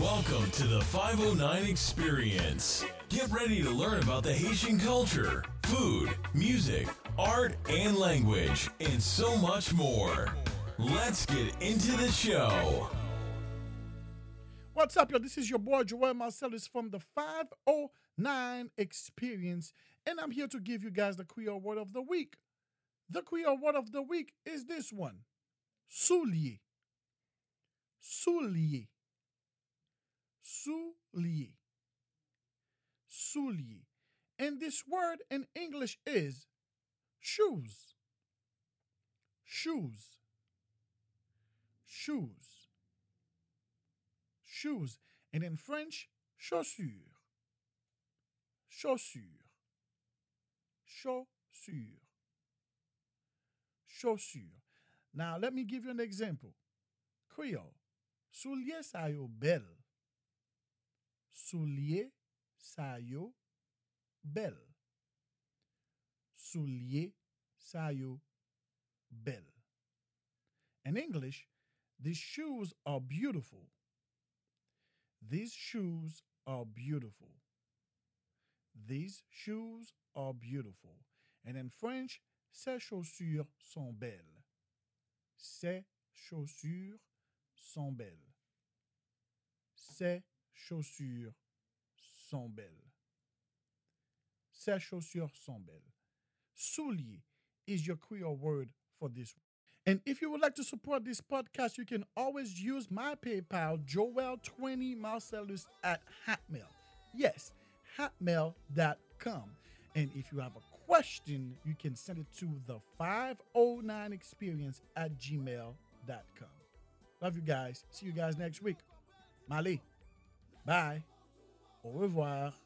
Welcome to the 509 Experience. Get ready to learn about the Haitian culture, food, music, art, and language, and so much more. Let's get into the show. What's up, y'all? This is your boy Joel Marcellus from the 509 Experience, and I'm here to give you guys the Creole word of the week. The Creole word of the week is this one soulier. Soulier. Soulier. Soulier. And this word in English is shoes. Shoes. Shoes. Shoes. And in French, chaussure. Chaussure. Chaussure. Chaussure. Now, let me give you an example. Creole. Soulier sa yo bel. Soulier sa yo bel. Soulier sa yo bel. In English, these shoes are beautiful. These shoes are beautiful. These shoes are beautiful. And in French, ces chaussures sont belles. Ces chaussures sont belles. Ces chaussures sont belles. Ces chaussures sont belles. Soulier is your Creole word for this. And if you would like to support this podcast, you can always use my PayPal, Joel20 Marcellus at Hotmail. Yes, hotmail.com. And if you have a question, you can send it to the 509experience at gmail.com. Love you guys. See you guys next week. Mali. Bye. Au revoir.